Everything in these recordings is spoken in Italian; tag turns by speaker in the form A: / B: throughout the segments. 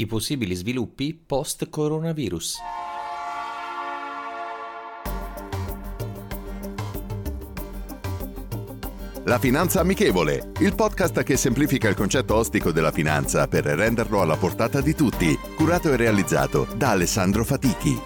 A: I possibili sviluppi post-coronavirus.
B: La Finanza Amichevole, il podcast che semplifica il concetto ostico della finanza per renderlo alla portata di tutti, curato e realizzato da Alessandro Fatichi.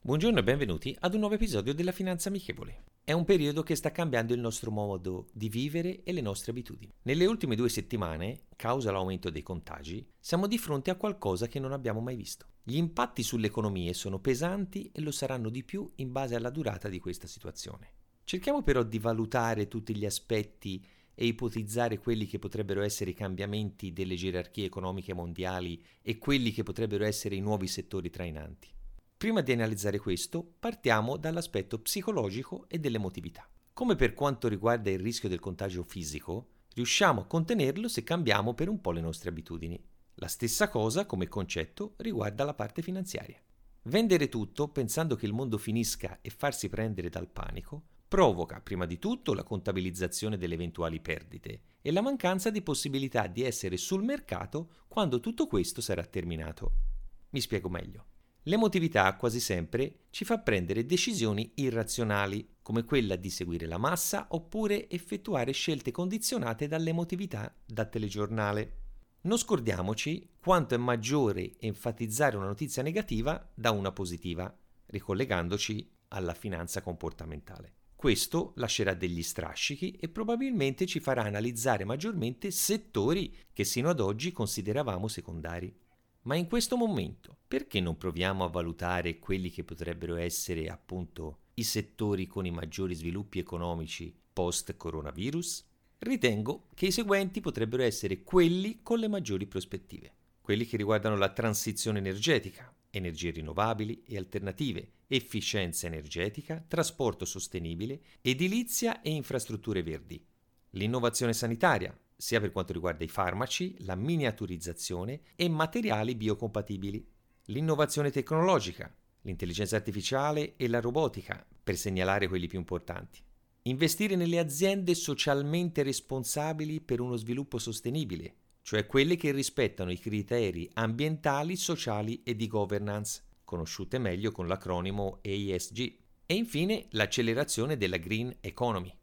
A: Buongiorno e benvenuti ad un nuovo episodio della Finanza Amichevole. È un periodo che sta cambiando il nostro modo di vivere e le nostre abitudini. Nelle ultime due settimane, causa l'aumento dei contagi, siamo di fronte a qualcosa che non abbiamo mai visto. Gli impatti sulle economie sono pesanti e lo saranno di più in base alla durata di questa situazione. Cerchiamo però di valutare tutti gli aspetti e ipotizzare quelli che potrebbero essere i cambiamenti delle gerarchie economiche mondiali e quelli che potrebbero essere i nuovi settori trainanti. Prima di analizzare questo, partiamo dall'aspetto psicologico e dell'emotività. Come per quanto riguarda il rischio del contagio fisico, riusciamo a contenerlo se cambiamo per un po' le nostre abitudini. La stessa cosa, come concetto, riguarda la parte finanziaria. Vendere tutto pensando che il mondo finisca e farsi prendere dal panico provoca prima di tutto la contabilizzazione delle eventuali perdite e la mancanza di possibilità di essere sul mercato quando tutto questo sarà terminato. Mi spiego meglio. L'emotività quasi sempre ci fa prendere decisioni irrazionali, come quella di seguire la massa oppure effettuare scelte condizionate dall'emotività da telegiornale. Non scordiamoci quanto è maggiore enfatizzare una notizia negativa da una positiva, ricollegandoci alla finanza comportamentale. Questo lascerà degli strascichi e probabilmente ci farà analizzare maggiormente settori che sino ad oggi consideravamo secondari. Ma in questo momento, perché non proviamo a valutare quelli che potrebbero essere appunto i settori con i maggiori sviluppi economici post-coronavirus? Ritengo che i seguenti potrebbero essere quelli con le maggiori prospettive. Quelli che riguardano la transizione energetica, energie rinnovabili e alternative, efficienza energetica, trasporto sostenibile, edilizia e infrastrutture verdi. L'innovazione sanitaria, sia per quanto riguarda i farmaci, la miniaturizzazione e materiali biocompatibili. L'innovazione tecnologica, l'intelligenza artificiale e la robotica, per segnalare quelli più importanti. Investire nelle aziende socialmente responsabili per uno sviluppo sostenibile, cioè quelle che rispettano i criteri ambientali, sociali e di governance, conosciute meglio con l'acronimo ESG. E infine l'accelerazione della green economy.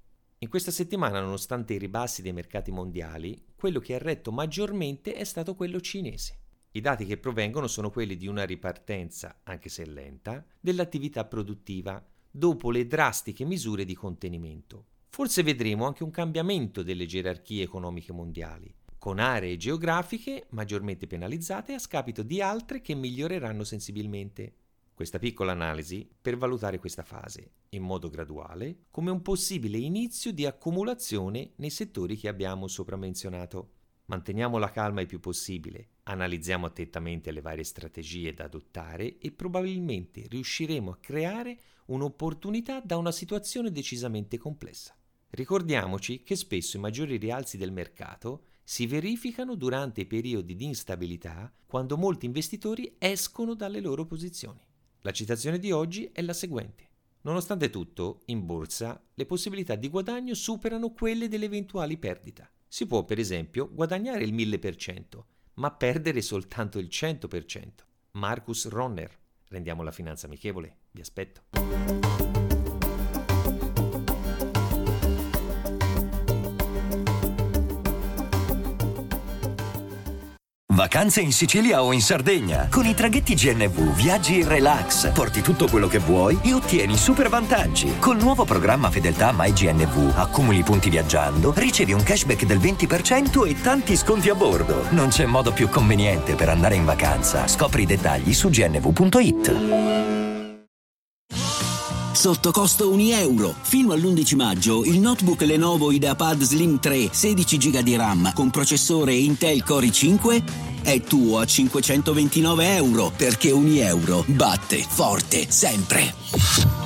A: In questa settimana, nonostante i ribassi dei mercati mondiali, quello che ha retto maggiormente è stato quello cinese. I dati che provengono sono quelli di una ripartenza, anche se lenta, dell'attività produttiva dopo le drastiche misure di contenimento. Forse vedremo anche un cambiamento delle gerarchie economiche mondiali, con aree geografiche maggiormente penalizzate a scapito di altre che miglioreranno sensibilmente questa piccola analisi per valutare questa fase, in modo graduale, come un possibile inizio di accumulazione nei settori che abbiamo sopra menzionato. Manteniamo la calma il più possibile, analizziamo attentamente le varie strategie da adottare e probabilmente riusciremo a creare un'opportunità da una situazione decisamente complessa. Ricordiamoci che spesso i maggiori rialzi del mercato si verificano durante i periodi di instabilità quando molti investitori escono dalle loro posizioni. La citazione di oggi è la seguente. Nonostante tutto, in borsa le possibilità di guadagno superano quelle delle eventuali perdite. Si può, per esempio, guadagnare il 1000%, ma perdere soltanto il 100%. Marcus Ronner. Rendiamo la finanza amichevole. Vi aspetto.
C: Vacanze in Sicilia o in Sardegna. Con i traghetti GNV viaggi in relax, porti tutto quello che vuoi e ottieni super vantaggi. Col nuovo programma Fedeltà MyGNV accumuli punti viaggiando, ricevi un cashback del 20% e tanti sconti a bordo. Non c'è modo più conveniente per andare in vacanza. Scopri i dettagli su gnv.it.
D: sotto costo 1 euro. Fino all'11 maggio il notebook Lenovo IdeaPad Slim 3 16 GB di RAM con processore Intel Core i5 è tuo a 529 euro perché ogni euro batte forte sempre.